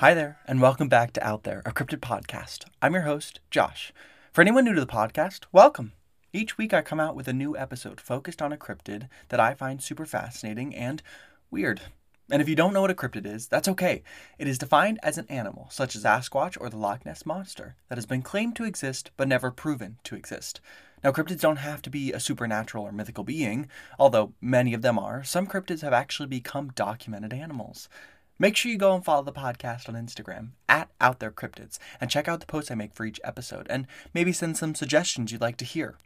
Hi there, and welcome back to Out There, a cryptid podcast. I'm your host, Josh. For anyone new to the podcast, welcome. Each week I come out with a new episode focused on a cryptid that I find super fascinating and weird. And if you don't know what a cryptid is, that's okay. It is defined as an animal, such as Sasquatch or the Loch Ness Monster, that has been claimed to exist but never proven to exist. Now, cryptids don't have to be a supernatural or mythical being, although many of them are. Some cryptids have actually become documented animals. Make sure you go and follow the podcast on Instagram at Out There Cryptids and check out the posts I make for each episode and maybe send some suggestions you'd like to hear.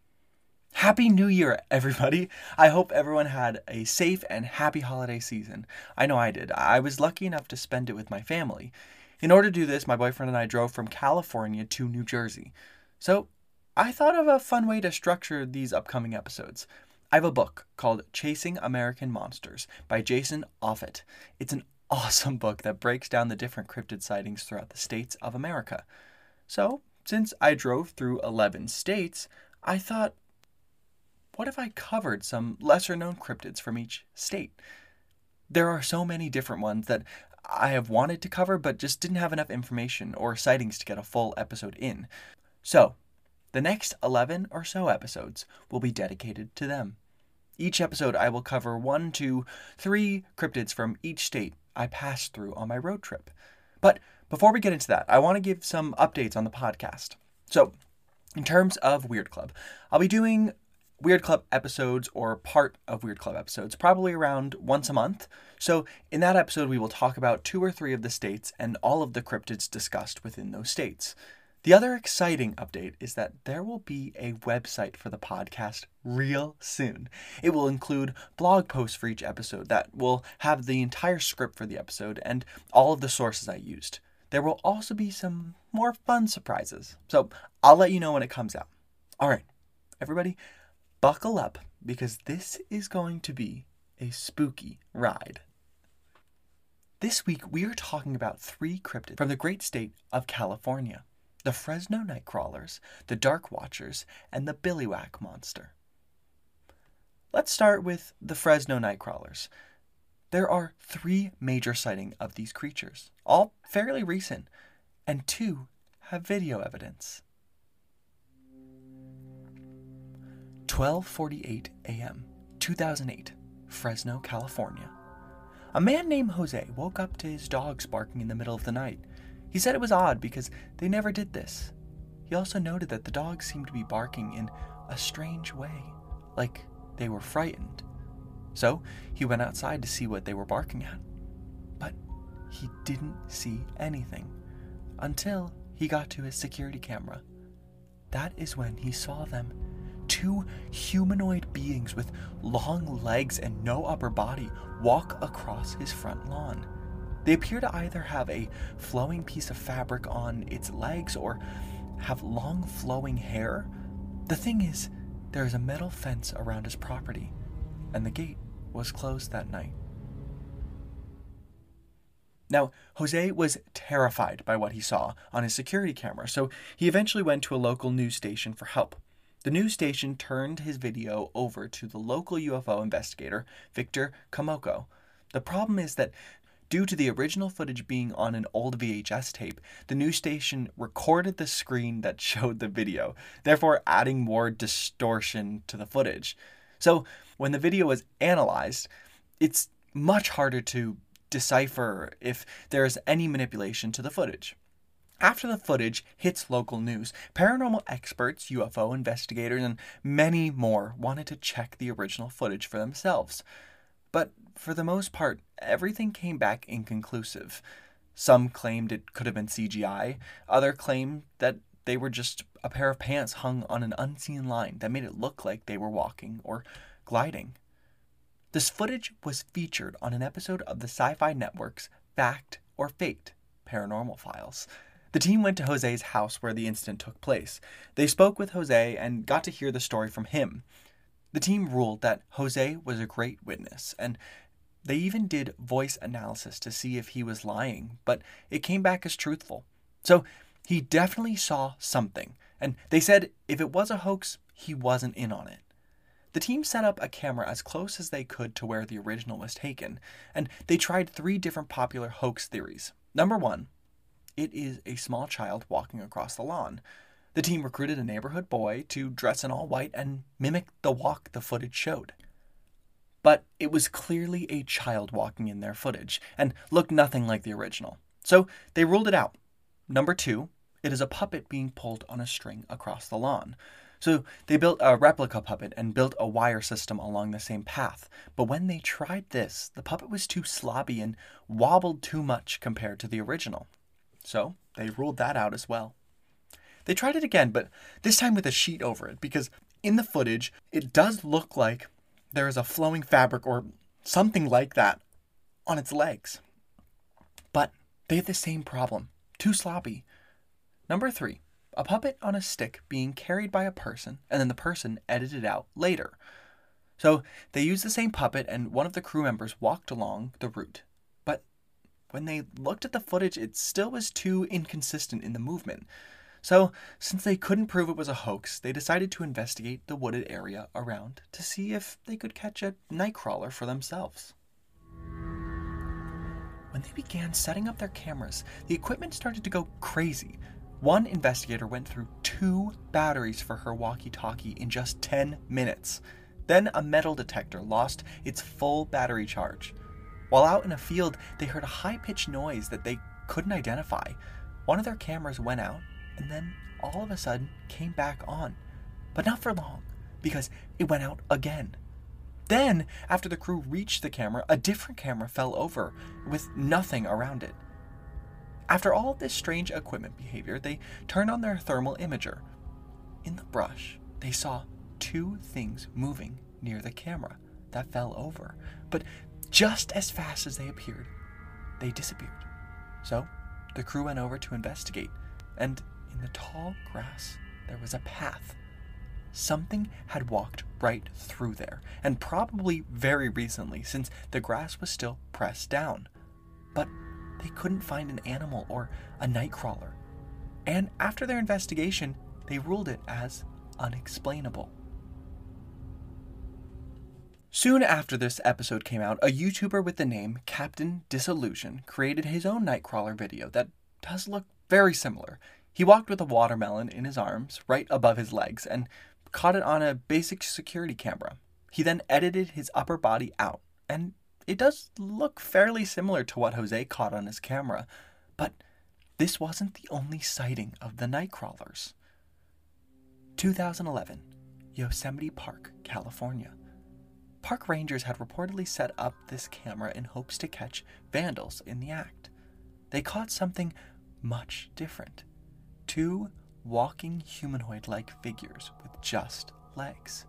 Happy New Year, everybody! I hope everyone had a safe and happy holiday season. I know I did. I was lucky enough to spend it with my family. In order to do this, my boyfriend and I drove from California to New Jersey. So, I thought of a fun way to structure these upcoming episodes. I have a book called Chasing American Monsters by Jason Offutt. It's an awesome book that breaks down the different cryptid sightings throughout the states of America. So, since I drove through 11 states, I thought, what if I covered some lesser known cryptids from each state? There are so many different ones that I have wanted to cover but just didn't have enough information or sightings to get a full episode in. So, the next 11 or so episodes will be dedicated to them. Each episode, I will cover one to three cryptids from each state I passed through on my road trip. But before we get into that, I want to give some updates on the podcast. So, in terms of Weird Club, I'll be doing Weird Club episodes or part of Weird Club episodes probably around once a month. So, in that episode, we will talk about two or three of the states and all of the cryptids discussed within those states. The other exciting update is that there will be a website for the podcast real soon. It will include blog posts for each episode that will have the entire script for the episode and all of the sources I used. There will also be some more fun surprises. So I'll let you know when it comes out. All right, everybody, buckle up because this is going to be a spooky ride. This week, we are talking about three cryptids from the great state of California the Fresno Nightcrawlers, the Dark Watchers, and the Billiwhack Monster. Let's start with the Fresno Nightcrawlers. There are three major sightings of these creatures, all fairly recent, and two have video evidence. 12:48 a.m., 2008, Fresno, California. A man named Jose woke up to his dogs barking in the middle of the night. He said it was odd because they never did this. He also noted that the dogs seemed to be barking in a strange way, like they were frightened. So he went outside to see what they were barking at. But he didn't see anything until he got to his security camera. That is when he saw them two humanoid beings with long legs and no upper body walk across his front lawn. They appear to either have a flowing piece of fabric on its legs or have long flowing hair. The thing is, there is a metal fence around his property, and the gate was closed that night. Now, Jose was terrified by what he saw on his security camera, so he eventually went to a local news station for help. The news station turned his video over to the local UFO investigator, Victor Camacho. The problem is that Due to the original footage being on an old VHS tape, the news station recorded the screen that showed the video, therefore adding more distortion to the footage. So, when the video was analyzed, it's much harder to decipher if there is any manipulation to the footage. After the footage hits local news, paranormal experts, UFO investigators, and many more wanted to check the original footage for themselves. But for the most part, everything came back inconclusive. Some claimed it could have been CGI, other claimed that they were just a pair of pants hung on an unseen line that made it look like they were walking or gliding. This footage was featured on an episode of the Sci Fi Network's Fact or Faked Paranormal Files. The team went to Jose's house where the incident took place. They spoke with Jose and got to hear the story from him. The team ruled that Jose was a great witness, and they even did voice analysis to see if he was lying, but it came back as truthful. So he definitely saw something, and they said if it was a hoax, he wasn't in on it. The team set up a camera as close as they could to where the original was taken, and they tried three different popular hoax theories. Number one it is a small child walking across the lawn. The team recruited a neighborhood boy to dress in all white and mimic the walk the footage showed. But it was clearly a child walking in their footage and looked nothing like the original. So they ruled it out. Number two, it is a puppet being pulled on a string across the lawn. So they built a replica puppet and built a wire system along the same path. But when they tried this, the puppet was too sloppy and wobbled too much compared to the original. So they ruled that out as well. They tried it again, but this time with a sheet over it, because in the footage, it does look like there is a flowing fabric or something like that on its legs. But they had the same problem too sloppy. Number three, a puppet on a stick being carried by a person, and then the person edited out later. So they used the same puppet, and one of the crew members walked along the route. But when they looked at the footage, it still was too inconsistent in the movement. So, since they couldn't prove it was a hoax, they decided to investigate the wooded area around to see if they could catch a nightcrawler for themselves. When they began setting up their cameras, the equipment started to go crazy. One investigator went through two batteries for her walkie talkie in just 10 minutes. Then a metal detector lost its full battery charge. While out in a field, they heard a high pitched noise that they couldn't identify. One of their cameras went out, and then all of a sudden came back on. But not for long, because it went out again. Then, after the crew reached the camera, a different camera fell over with nothing around it. After all this strange equipment behavior, they turned on their thermal imager. In the brush, they saw two things moving near the camera that fell over, but just as fast as they appeared, they disappeared. So, the crew went over to investigate, and in the tall grass, there was a path. Something had walked right through there, and probably very recently, since the grass was still pressed down. But they couldn't find an animal or a nightcrawler. And after their investigation, they ruled it as unexplainable. Soon after this episode came out, a YouTuber with the name Captain Disillusion created his own Nightcrawler video that does look very similar. He walked with a watermelon in his arms, right above his legs, and caught it on a basic security camera. He then edited his upper body out, and it does look fairly similar to what Jose caught on his camera, but this wasn't the only sighting of the nightcrawlers. 2011, Yosemite Park, California. Park rangers had reportedly set up this camera in hopes to catch vandals in the act. They caught something much different two walking humanoid like figures with just legs.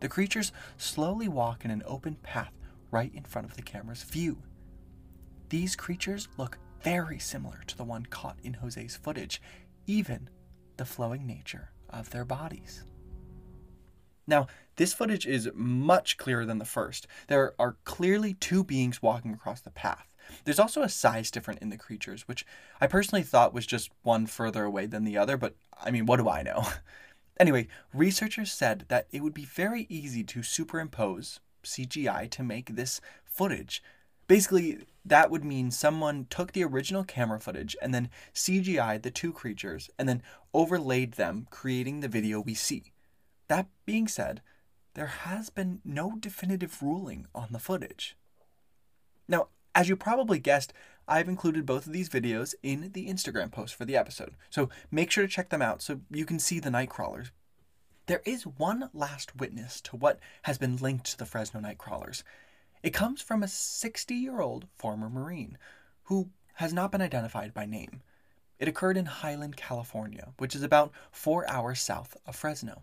The creatures slowly walk in an open path right in front of the camera's view. These creatures look very similar to the one caught in Jose's footage, even the flowing nature of their bodies. Now, this footage is much clearer than the first. There are clearly two beings walking across the path. There's also a size difference in the creatures, which I personally thought was just one further away than the other, but I mean, what do I know? anyway, researchers said that it would be very easy to superimpose CGI to make this footage. Basically, that would mean someone took the original camera footage and then CGI'd the two creatures and then overlaid them, creating the video we see. That being said, there has been no definitive ruling on the footage. Now, as you probably guessed, I've included both of these videos in the Instagram post for the episode, so make sure to check them out so you can see the Nightcrawlers there is one last witness to what has been linked to the Fresno Nightcrawlers. It comes from a 60 year old former Marine who has not been identified by name. It occurred in Highland, California, which is about four hours south of Fresno.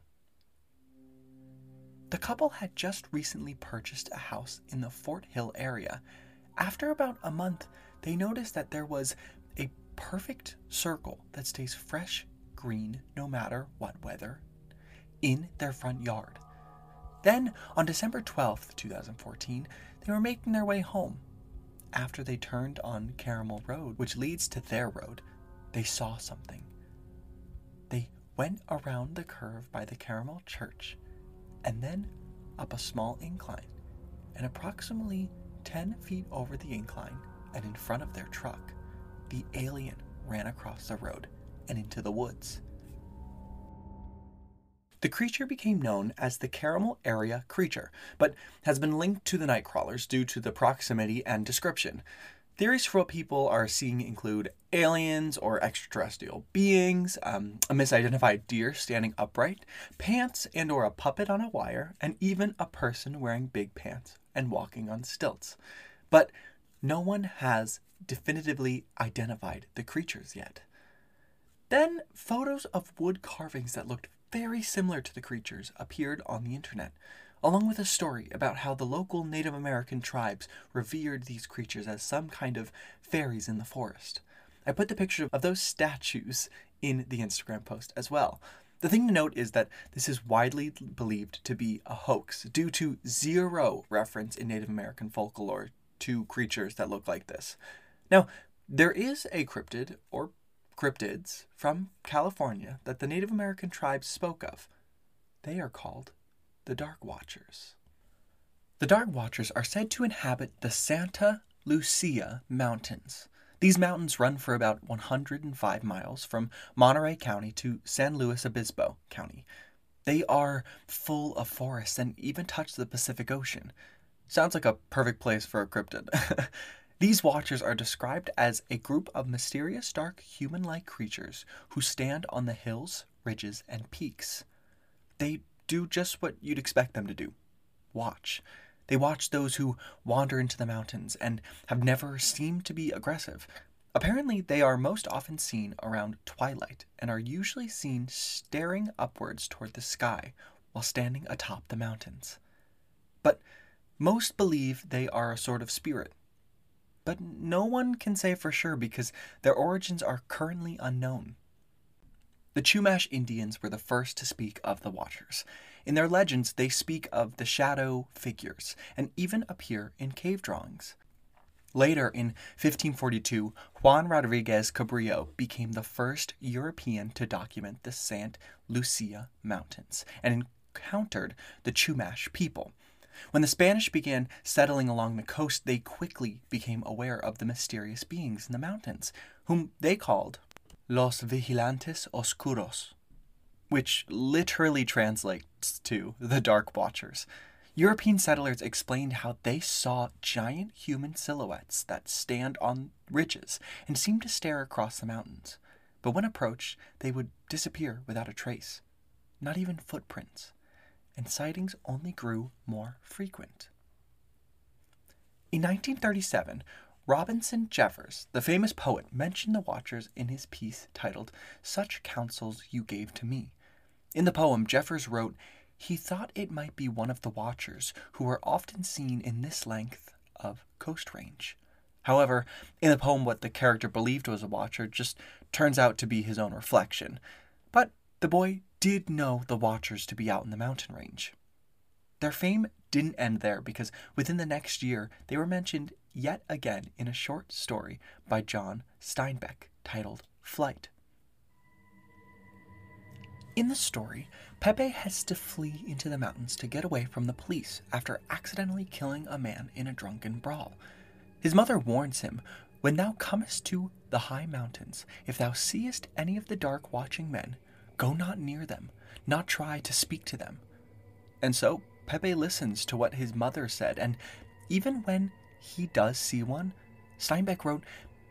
The couple had just recently purchased a house in the Fort Hill area. After about a month, they noticed that there was a perfect circle that stays fresh green no matter what weather in their front yard. Then, on December 12th, 2014, they were making their way home. After they turned on Caramel Road, which leads to their road, they saw something. They went around the curve by the Caramel Church and then up a small incline. And approximately 10 feet over the incline and in front of their truck, the alien ran across the road and into the woods. The creature became known as the Caramel Area Creature, but has been linked to the Nightcrawlers due to the proximity and description. Theories for what people are seeing include aliens or extraterrestrial beings, um, a misidentified deer standing upright, pants and or a puppet on a wire, and even a person wearing big pants and walking on stilts. But no one has definitively identified the creatures yet. Then photos of wood carvings that looked very similar to the creatures appeared on the internet, along with a story about how the local Native American tribes revered these creatures as some kind of fairies in the forest. I put the picture of those statues in the Instagram post as well. The thing to note is that this is widely believed to be a hoax due to zero reference in Native American folklore to creatures that look like this. Now, there is a cryptid or cryptids from California that the Native American tribes spoke of. They are called the Dark Watchers. The Dark Watchers are said to inhabit the Santa Lucia Mountains. These mountains run for about 105 miles from Monterey County to San Luis Obispo County. They are full of forests and even touch the Pacific Ocean. Sounds like a perfect place for a cryptid. These watchers are described as a group of mysterious, dark, human like creatures who stand on the hills, ridges, and peaks. They do just what you'd expect them to do watch. They watch those who wander into the mountains and have never seemed to be aggressive. Apparently, they are most often seen around twilight and are usually seen staring upwards toward the sky while standing atop the mountains. But most believe they are a sort of spirit but no one can say for sure because their origins are currently unknown. The Chumash Indians were the first to speak of the Watchers. In their legends, they speak of the shadow figures and even appear in cave drawings. Later, in 1542, Juan Rodriguez Cabrillo became the first European to document the Santa Lucia Mountains and encountered the Chumash people, when the Spanish began settling along the coast, they quickly became aware of the mysterious beings in the mountains, whom they called Los Vigilantes Oscuros, which literally translates to the Dark Watchers. European settlers explained how they saw giant human silhouettes that stand on ridges and seem to stare across the mountains. But when approached, they would disappear without a trace, not even footprints and sightings only grew more frequent. In 1937, Robinson Jeffers, the famous poet, mentioned the Watchers in his piece titled Such Counsels You Gave to Me. In the poem, Jeffers wrote, he thought it might be one of the Watchers who are often seen in this length of coast range. However, in the poem, what the character believed was a Watcher just turns out to be his own reflection. But the boy did know the Watchers to be out in the mountain range. Their fame didn't end there because within the next year they were mentioned yet again in a short story by John Steinbeck titled Flight. In the story, Pepe has to flee into the mountains to get away from the police after accidentally killing a man in a drunken brawl. His mother warns him, When thou comest to the high mountains, if thou seest any of the dark watching men, Go not near them, not try to speak to them. And so Pepe listens to what his mother said, and even when he does see one, Steinbeck wrote,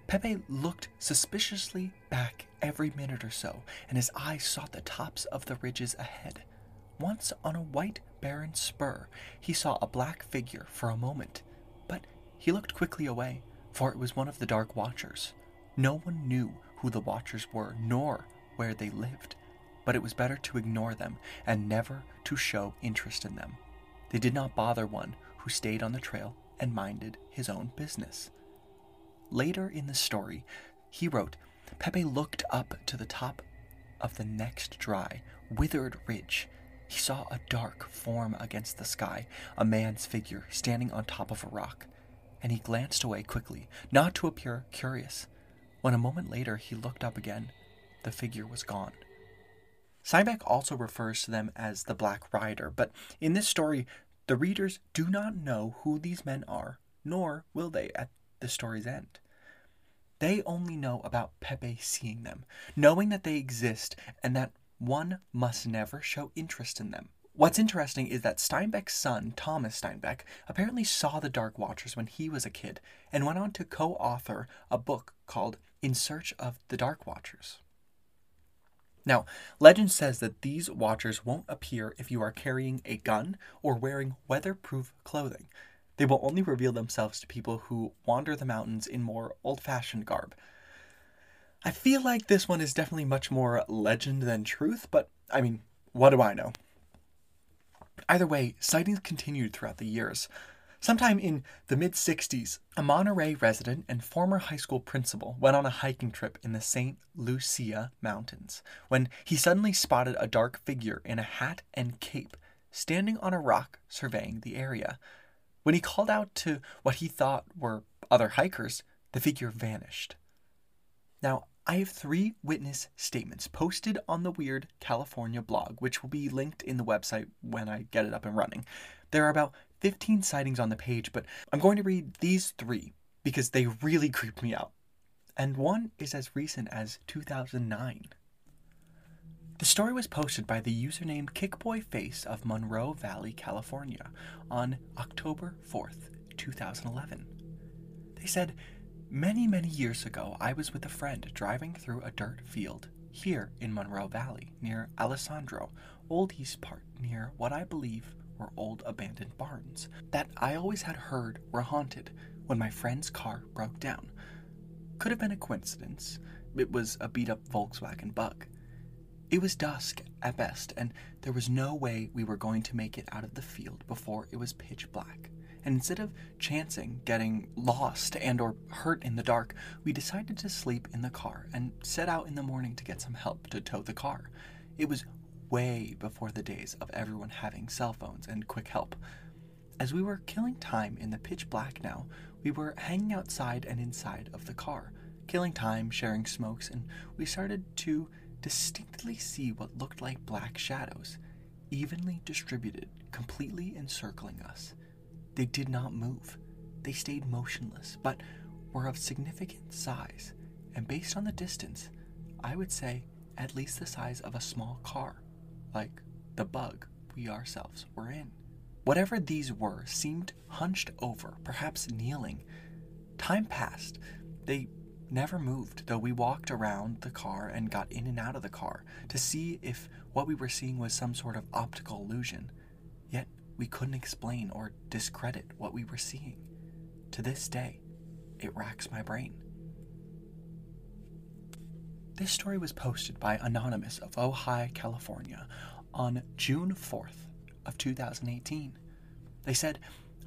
Pepe looked suspiciously back every minute or so, and his eyes sought the tops of the ridges ahead. Once on a white, barren spur, he saw a black figure for a moment, but he looked quickly away, for it was one of the Dark Watchers. No one knew who the Watchers were, nor where they lived but it was better to ignore them and never to show interest in them. They did not bother one who stayed on the trail and minded his own business. Later in the story, he wrote Pepe looked up to the top of the next dry, withered ridge. He saw a dark form against the sky, a man's figure standing on top of a rock, and he glanced away quickly, not to appear curious. When a moment later he looked up again, the figure was gone. Steinbeck also refers to them as the Black Rider, but in this story, the readers do not know who these men are, nor will they at the story's end. They only know about Pepe seeing them, knowing that they exist and that one must never show interest in them. What's interesting is that Steinbeck's son, Thomas Steinbeck, apparently saw the Dark Watchers when he was a kid and went on to co author a book called In Search of the Dark Watchers. Now, legend says that these watchers won't appear if you are carrying a gun or wearing weatherproof clothing. They will only reveal themselves to people who wander the mountains in more old fashioned garb. I feel like this one is definitely much more legend than truth, but I mean, what do I know? Either way, sightings continued throughout the years. Sometime in the mid 60s, a Monterey resident and former high school principal went on a hiking trip in the St. Lucia Mountains when he suddenly spotted a dark figure in a hat and cape standing on a rock surveying the area. When he called out to what he thought were other hikers, the figure vanished. Now, I have three witness statements posted on the Weird California blog, which will be linked in the website when I get it up and running. There are about 15 sightings on the page, but I'm going to read these three because they really creeped me out. And one is as recent as 2009. The story was posted by the username KickboyFace of Moreno Valley, California on October 4th, 2011. They said, Many, many years ago, I was with a friend driving through a dirt field here in Moreno Valley near Alessandro, Old East Park, near what I believe were old abandoned barns that I always had heard were haunted when my friend's car broke down. Could have been a coincidence. It was a beat up Volkswagen bug. It was dusk at best, and there was no way we were going to make it out of the field before it was pitch black. And instead of chancing getting lost and or hurt in the dark, we decided to sleep in the car and set out in the morning to get some help to tow the car. It was way before the days of everyone having cell phones and quick help. As we were killing time in the pitch black now, we were hanging outside and inside of the car, killing time, sharing smokes, and we started to distinctly see what looked like black shadows, evenly distributed, completely encircling us. They did not move. They stayed motionless, but were of significant size, and based on the distance, I would say at least the size of a small car like the bug we ourselves were in. Whatever these were seemed hunched over, perhaps kneeling. Time passed. They never moved, though we walked around the car and got in and out of the car to see if what we were seeing was some sort of optical illusion. Yet we couldn't explain or discredit what we were seeing. To this day, it racks my brain. This story was posted by Anonymous of Ojai, California on June 4th of 2018. They said,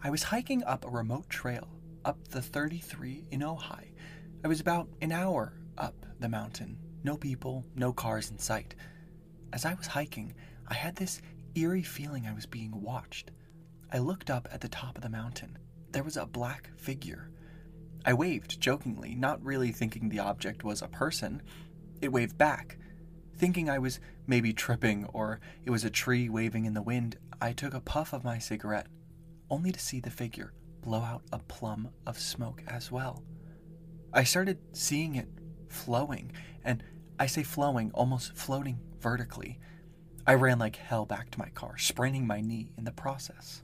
I was hiking up a remote trail up the 33 in Ojai. I was about an hour up the mountain. No people, no cars in sight. As I was hiking, I had this eerie feeling I was being watched. I looked up at the top of the mountain. There was a black figure. I waved jokingly, not really thinking the object was a person. It waved back. Thinking I was maybe tripping or it was a tree waving in the wind, I took a puff of my cigarette, only to see the figure blow out a plum of smoke as well. I started seeing it flowing, and I say flowing, almost floating vertically. I ran like hell back to my car, spraining my knee in the process.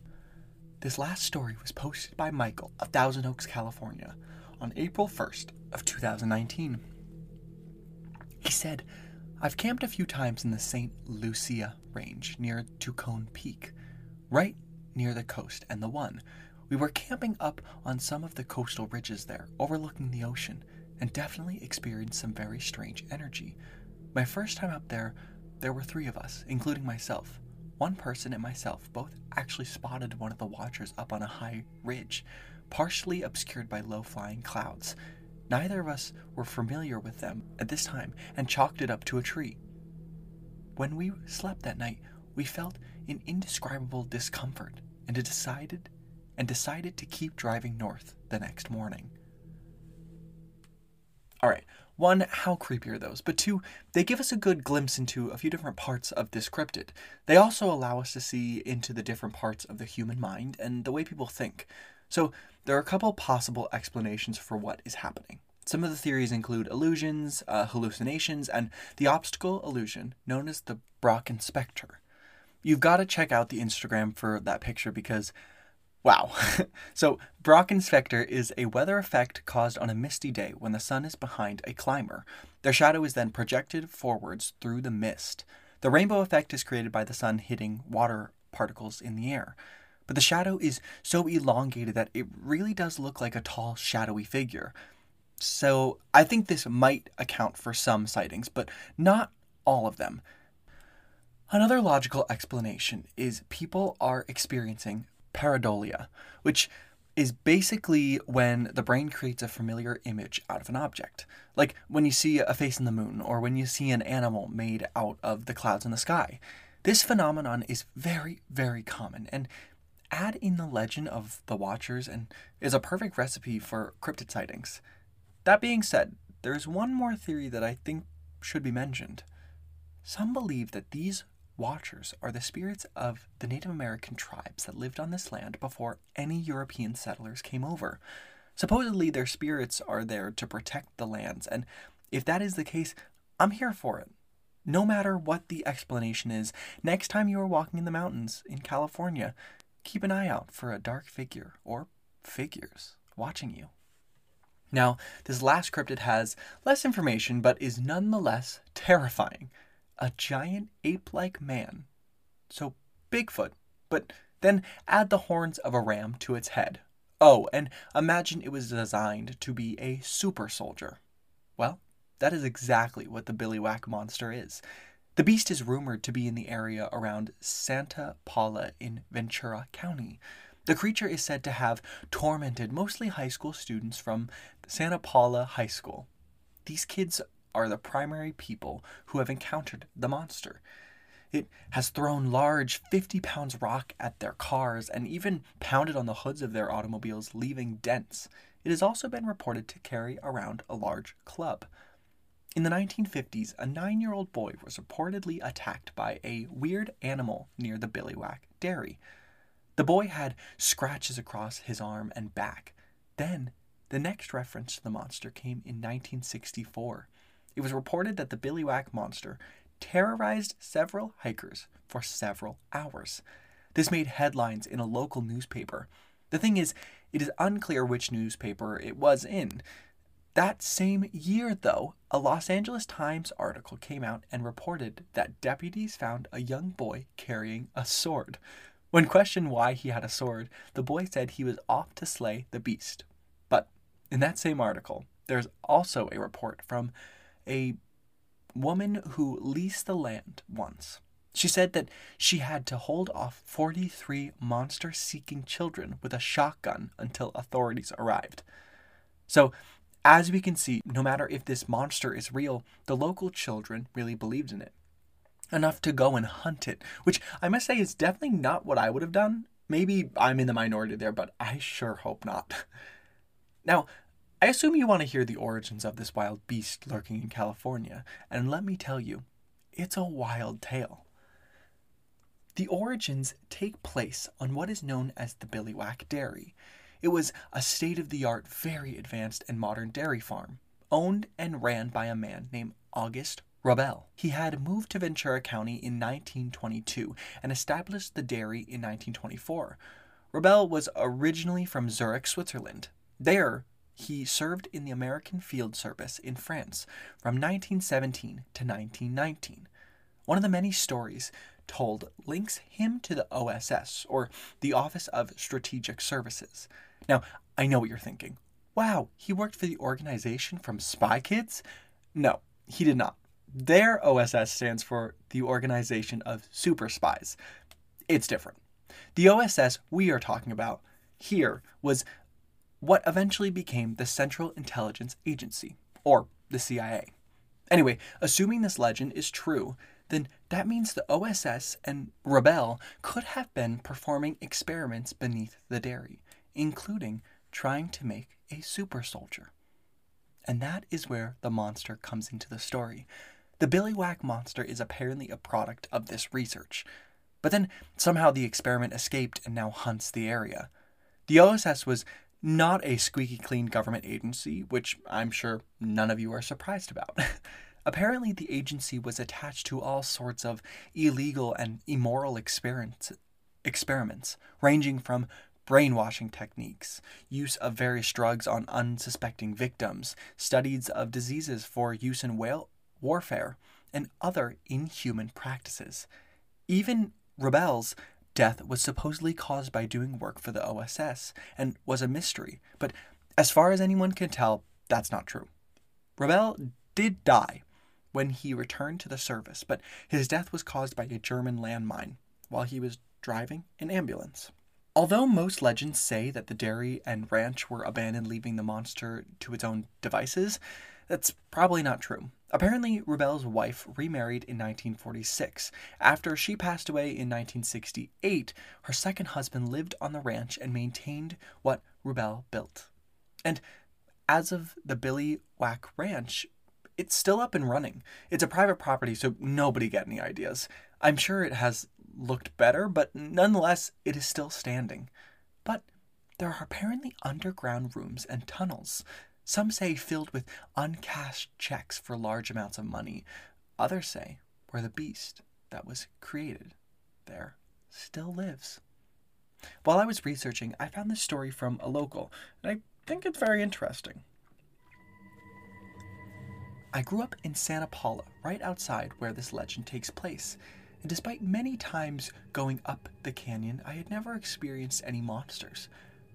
This last story was posted by Michael of Thousand Oaks, California, on April 1st of 2019. He said, I've camped a few times in the St. Lucia Range near Tucson Peak, right near the coast and the one. We were camping up on some of the coastal ridges there, overlooking the ocean, and definitely experienced some very strange energy. My first time up there, there were three of us, including myself. One person and myself both actually spotted one of the watchers up on a high ridge, partially obscured by low flying clouds. Neither of us were familiar with them at this time and chalked it up to a tree. When we slept that night, we felt an indescribable discomfort and decided and decided to keep driving north the next morning. All right, one, how creepy are those? But two, they give us a good glimpse into a few different parts of this cryptid. They also allow us to see into the different parts of the human mind and the way people think. So, there are a couple possible explanations for what is happening. Some of the theories include illusions, uh, hallucinations, and the obstacle illusion known as the Brocken Spectre. You've got to check out the Instagram for that picture because, wow. so, Brocken Spectre is a weather effect caused on a misty day when the sun is behind a climber. Their shadow is then projected forwards through the mist. The rainbow effect is created by the sun hitting water particles in the air. But the shadow is so elongated that it really does look like a tall, shadowy figure. So I think this might account for some sightings, but not all of them. Another logical explanation is people are experiencing pareidolia, which is basically when the brain creates a familiar image out of an object. Like when you see a face in the moon, or when you see an animal made out of the clouds in the sky. This phenomenon is very, very common, and add in the legend of the Watchers and is a perfect recipe for cryptid sightings. That being said, there's one more theory that I think should be mentioned. Some believe that these Watchers are the spirits of the Native American tribes that lived on this land before any European settlers came over. Supposedly, their spirits are there to protect the lands, and if that is the case, I'm here for it. No matter what the explanation is, next time you are walking in the mountains in California, keep an eye out for a dark figure or figures watching you. Now, this last cryptid has less information but is nonetheless terrifying. A giant ape like man. So, Bigfoot, but then add the horns of a ram to its head. Oh, and imagine it was designed to be a super soldier. Well, that is exactly what the Billiwhack monster is. The beast is rumored to be in the area around Santa Paula in Ventura County. The creature is said to have tormented mostly high school students from Santa Paula High School. These kids are the primary people who have encountered the monster. It has thrown large 50 pounds rock at their cars and even pounded on the hoods of their automobiles, leaving dents. It has also been reported to carry around a large club. In the 1950s, a nine year old boy was reportedly attacked by a weird animal near the Billiwhack Dairy. The boy had scratches across his arm and back. Then, the next reference to the monster came in 1964. It was reported that the Billiwhack monster terrorized several hikers for several hours. This made headlines in a local newspaper. The thing is, it is unclear which newspaper it was in. That same year, though, a Los Angeles Times article came out and reported that deputies found a young boy carrying a sword. When questioned why he had a sword, the boy said he was off to slay the beast. But in that same article, there's also a report from a woman who leased the land once. She said that she had to hold off 43 monster seeking children with a shotgun until authorities arrived. So as we can see, no matter if this monster is real, the local children really believed in it. Enough to go and hunt it, which I must say is definitely not what I would have done. Maybe I'm in the minority there, but I sure hope not. Now, I assume you want to hear the origins of this wild beast lurking in California, and let me tell you, it's a wild tale. The origins take place on what is known as the Billiwhack Dairy, it was a state of the art, very advanced and modern dairy farm, owned and ran by a man named August Robel. He had moved to Ventura County in 1922 and established the dairy in 1924. Robel was originally from Zurich, Switzerland. There, he served in the American Field Service in France from 1917 to 1919. One of the many stories told links him to the OSS, or the Office of Strategic Services. Now, I know what you're thinking. Wow, he worked for the organization from Spy Kids? No, he did not. Their OSS stands for the Organization of Super Spies. It's different. The OSS we are talking about here was what eventually became the Central Intelligence Agency, or the CIA. Anyway, assuming this legend is true, then that means the OSS and Robel could have been performing experiments beneath the dairy including trying to make a super soldier. And that is where the monster comes into the story. The Billiwhack monster is apparently a product of this research, but then somehow the experiment escaped and now hunts the area. The OSS was not a squeaky clean government agency, which I'm sure none of you are surprised about. Apparently, the agency was attached to all sorts of illegal and immoral experiments, experiments ranging from brainwashing techniques, use of various drugs on unsuspecting victims, studies of diseases for use in whale warfare, and other inhuman practices. Even Rubel's death was supposedly caused by doing work for the OSS and was a mystery, but as far as anyone can tell, that's not true. Rubel did die when he returned to the service, but his death was caused by a German landmine while he was driving an ambulance. Although most legends say that the dairy and ranch were abandoned, leaving the monster to its own devices, that's probably not true. Apparently, Rubel's wife remarried in 1946. After she passed away in 1968, her second husband lived on the ranch and maintained what Rubel built. And as of the Billy Whack Ranch, it's still up and running. It's a private property, so nobody get any ideas. I'm sure it has looked better, but nonetheless, it is still standing. But there are apparently underground rooms and tunnels, some say filled with uncashed checks for large amounts of money. Others say where the beast that was created there still lives. While I was researching, I found this story from a local, and I think it's very interesting. I grew up in Santa Paula, right outside where this legend takes place, and despite many times going up the canyon, I had never experienced any monsters.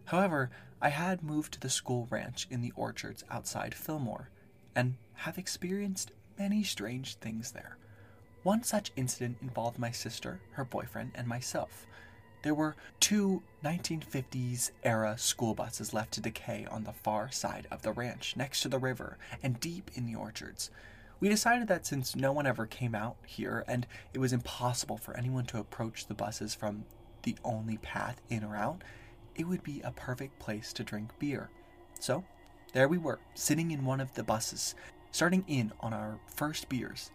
However, I had moved to the school ranch in the orchards outside Fillmore, and have experienced many strange things there. One such incident involved my sister, her boyfriend, and myself. There were two 1950s era school buses left to decay on the far side of the ranch, next to the river and deep in the orchards. We decided that since no one ever came out here and it was impossible for anyone to approach the buses from the only path in or out, it would be a perfect place to drink beer. So, there we were, sitting in one of the buses, starting in on our first beers.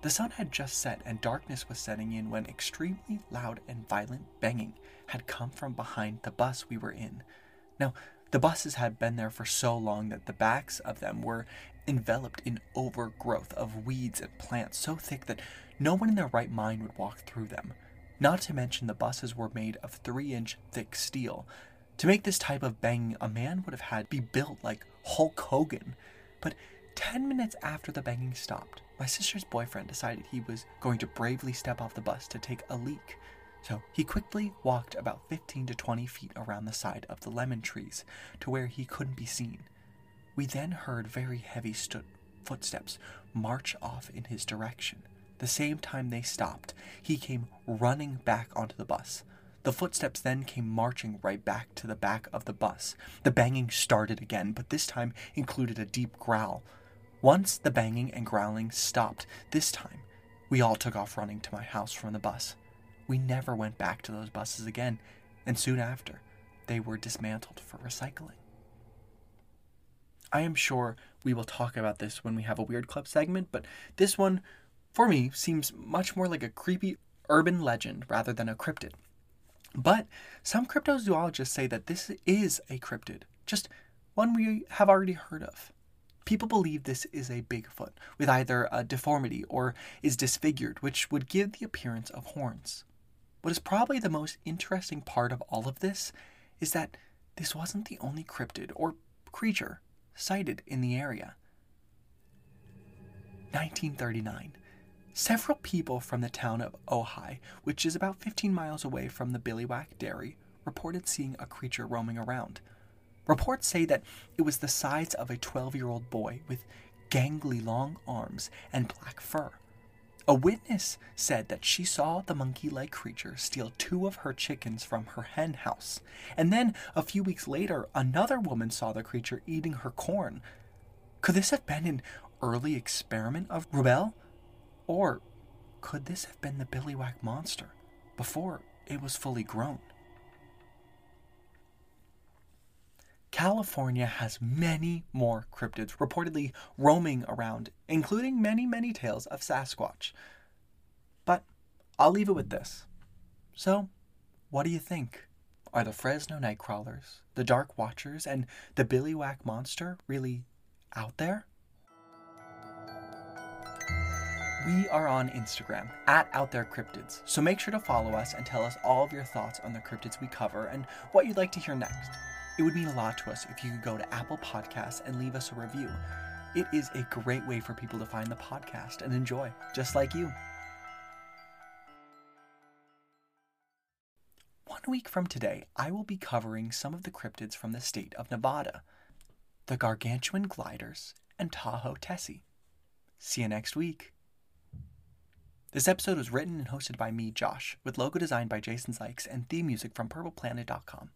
The sun had just set and darkness was setting in when extremely loud and violent banging had come from behind the bus we were in. Now, the buses had been there for so long that the backs of them were enveloped in overgrowth of weeds and plants so thick that no one in their right mind would walk through them. Not to mention the buses were made of three inch thick steel. To make this type of banging, a man would have had to be built like Hulk Hogan. But 10 minutes after the banging stopped, my sister's boyfriend decided he was going to bravely step off the bus to take a leak. So he quickly walked about 15 to 20 feet around the side of the lemon trees to where he couldn't be seen. We then heard very heavy sto- footsteps march off in his direction. The same time they stopped, he came running back onto the bus. The footsteps then came marching right back to the back of the bus. The banging started again, but this time included a deep growl. Once the banging and growling stopped, this time, we all took off running to my house from the bus. We never went back to those buses again, and soon after, they were dismantled for recycling. I am sure we will talk about this when we have a Weird Club segment, but this one for me, seems much more like a creepy urban legend rather than a cryptid. But some cryptozoologists say that this is a cryptid, just one we have already heard of. People believe this is a Bigfoot with either a deformity or is disfigured, which would give the appearance of horns. What is probably the most interesting part of all of this is that this wasn't the only cryptid or creature sighted in the area. 1939. Several people from the town of Ojai, which is about 15 miles away from the Billiwhack Dairy, reported seeing a creature roaming around. Reports say that it was the size of a 12 year old boy with gangly long arms and black fur. A witness said that she saw the monkey like creature steal two of her chickens from her hen house. And then, a few weeks later, another woman saw the creature eating her corn. Could this have been an early experiment of Rubel? Or could this have been the Billywhack monster before it was fully grown? California has many more cryptids reportedly roaming around, including many, many tales of Sasquatch. But I'll leave it with this. So, what do you think? Are the Fresno Nightcrawlers, the Dark Watchers, and the Billiwhack Monster really out there? We are on Instagram at Out There Cryptids, so make sure to follow us and tell us all of your thoughts on the cryptids we cover and what you'd like to hear next. It would mean a lot to us if you could go to Apple Podcasts and leave us a review. It is a great way for people to find the podcast and enjoy, just like you. One week from today, I will be covering some of the cryptids from the state of Nevada the Gargantuan gliders and Tahoe Tessie. See you next week. This episode was written and hosted by me, Josh, with logo designed by Jason Sykes and theme music from purpleplanet.com.